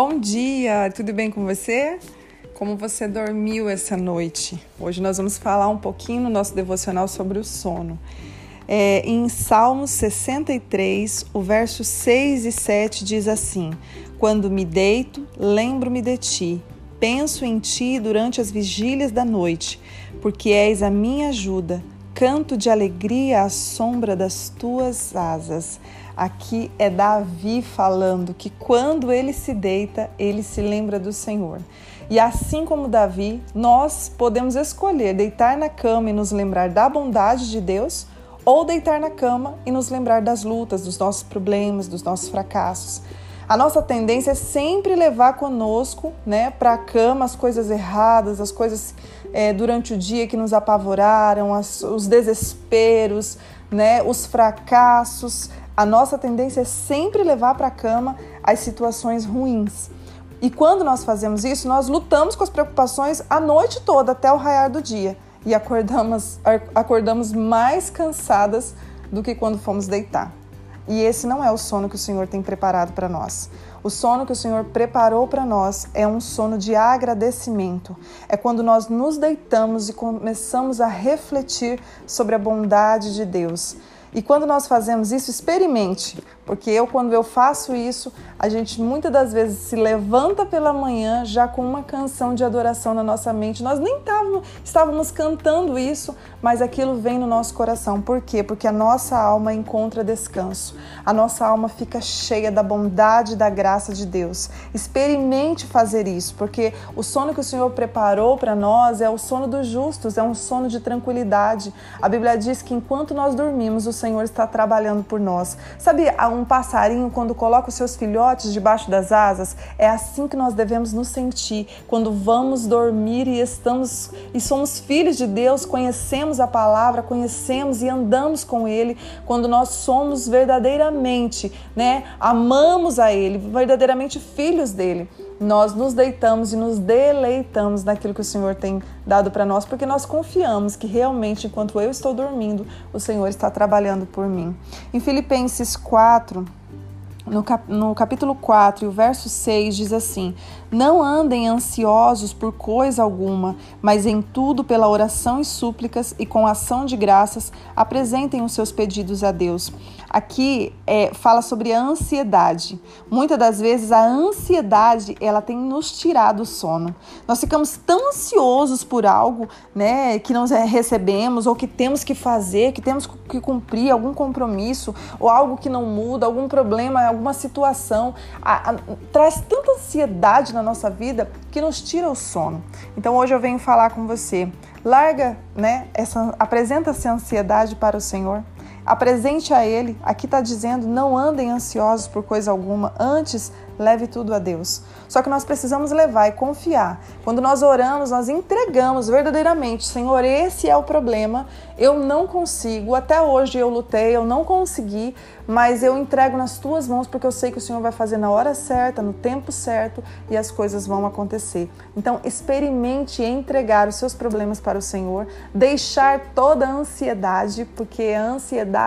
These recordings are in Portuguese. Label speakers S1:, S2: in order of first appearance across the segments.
S1: Bom dia, tudo bem com você? Como você dormiu essa noite? Hoje nós vamos falar um pouquinho no nosso devocional sobre o sono. É, em Salmos 63, o verso 6 e 7 diz assim: Quando me deito, lembro-me de ti, penso em ti durante as vigílias da noite, porque és a minha ajuda canto de alegria à sombra das tuas asas. Aqui é Davi falando que quando ele se deita, ele se lembra do Senhor. E assim como Davi, nós podemos escolher deitar na cama e nos lembrar da bondade de Deus, ou deitar na cama e nos lembrar das lutas, dos nossos problemas, dos nossos fracassos. A nossa tendência é sempre levar conosco, né, para a cama as coisas erradas, as coisas é, durante o dia que nos apavoraram, as, os desesperos, né, os fracassos. A nossa tendência é sempre levar para a cama as situações ruins. E quando nós fazemos isso, nós lutamos com as preocupações a noite toda até o raiar do dia e acordamos, acordamos mais cansadas do que quando fomos deitar. E esse não é o sono que o Senhor tem preparado para nós. O sono que o Senhor preparou para nós é um sono de agradecimento. É quando nós nos deitamos e começamos a refletir sobre a bondade de Deus. E quando nós fazemos isso, experimente, porque eu, quando eu faço isso, a gente muitas das vezes se levanta pela manhã já com uma canção de adoração na nossa mente. Nós nem estávamos, estávamos cantando isso, mas aquilo vem no nosso coração. Por quê? Porque a nossa alma encontra descanso. A nossa alma fica cheia da bondade e da graça de Deus. Experimente fazer isso, porque o sono que o Senhor preparou para nós é o sono dos justos, é um sono de tranquilidade. A Bíblia diz que enquanto nós dormimos, o Senhor está trabalhando por nós. Sabe, um passarinho quando coloca os seus filhotes debaixo das asas, é assim que nós devemos nos sentir. Quando vamos dormir e estamos e somos filhos de Deus, conhecemos a palavra, conhecemos e andamos com ele, quando nós somos verdadeiramente, né, amamos a ele, verdadeiramente filhos dele nós nos deitamos e nos deleitamos naquilo que o Senhor tem dado para nós, porque nós confiamos que realmente, enquanto eu estou dormindo, o Senhor está trabalhando por mim. Em Filipenses 4, no, cap no capítulo 4 e o verso 6 diz assim: Não andem ansiosos por coisa alguma, mas em tudo, pela oração e súplicas e com ação de graças, apresentem os seus pedidos a Deus. Aqui é, fala sobre a ansiedade. Muitas das vezes a ansiedade ela tem nos tirado o sono. Nós ficamos tão ansiosos por algo, né, que nós recebemos ou que temos que fazer, que temos que cumprir algum compromisso ou algo que não muda, algum problema, alguma situação, a, a, traz tanta ansiedade na nossa vida que nos tira o sono. Então hoje eu venho falar com você. Larga, né, essa apresenta essa ansiedade para o Senhor. Apresente a Ele. Aqui está dizendo: não andem ansiosos por coisa alguma, antes leve tudo a Deus. Só que nós precisamos levar e confiar. Quando nós oramos, nós entregamos verdadeiramente: Senhor, esse é o problema, eu não consigo. Até hoje eu lutei, eu não consegui, mas eu entrego nas tuas mãos porque eu sei que o Senhor vai fazer na hora certa, no tempo certo e as coisas vão acontecer. Então, experimente entregar os seus problemas para o Senhor, deixar toda a ansiedade, porque a ansiedade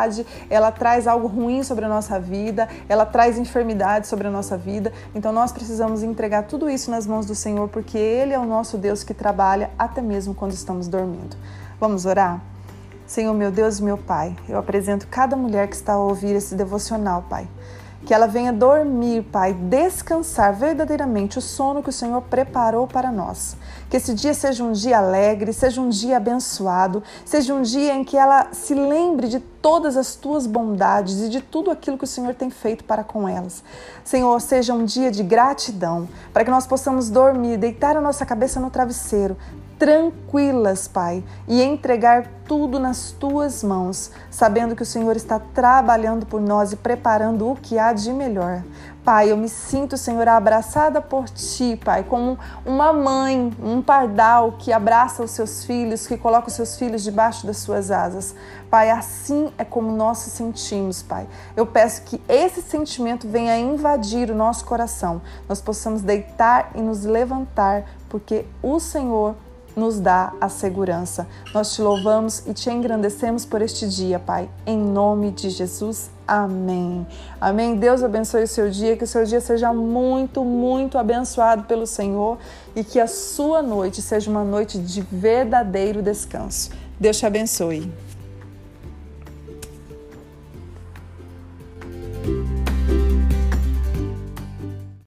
S1: ela traz algo ruim sobre a nossa vida, ela traz enfermidade sobre a nossa vida. Então, nós precisamos entregar tudo isso nas mãos do Senhor, porque Ele é o nosso Deus que trabalha até mesmo quando estamos dormindo. Vamos orar? Senhor, meu Deus e meu Pai, eu apresento cada mulher que está a ouvir esse devocional, Pai. Que ela venha dormir, Pai, descansar verdadeiramente o sono que o Senhor preparou para nós. Que esse dia seja um dia alegre, seja um dia abençoado, seja um dia em que ela se lembre de todas as tuas bondades e de tudo aquilo que o Senhor tem feito para com elas. Senhor, seja um dia de gratidão, para que nós possamos dormir, deitar a nossa cabeça no travesseiro, tranquilas, Pai, e entregar tudo nas tuas mãos, sabendo que o Senhor está trabalhando por nós e preparando o que há de melhor. Pai, eu me sinto, Senhor, abraçada por Ti, Pai, como uma mãe, um pardal que abraça os seus filhos, que coloca os seus filhos debaixo das suas asas. Pai, assim é como nós se sentimos, Pai. Eu peço que esse sentimento venha invadir o nosso coração, nós possamos deitar e nos levantar, porque o Senhor nos dá a segurança. Nós te louvamos e te engrandecemos por este dia, Pai. Em nome de Jesus. Amém. Amém. Deus abençoe o seu dia, que o seu dia seja muito, muito abençoado pelo Senhor e que a sua noite seja uma noite de verdadeiro descanso. Deus te abençoe.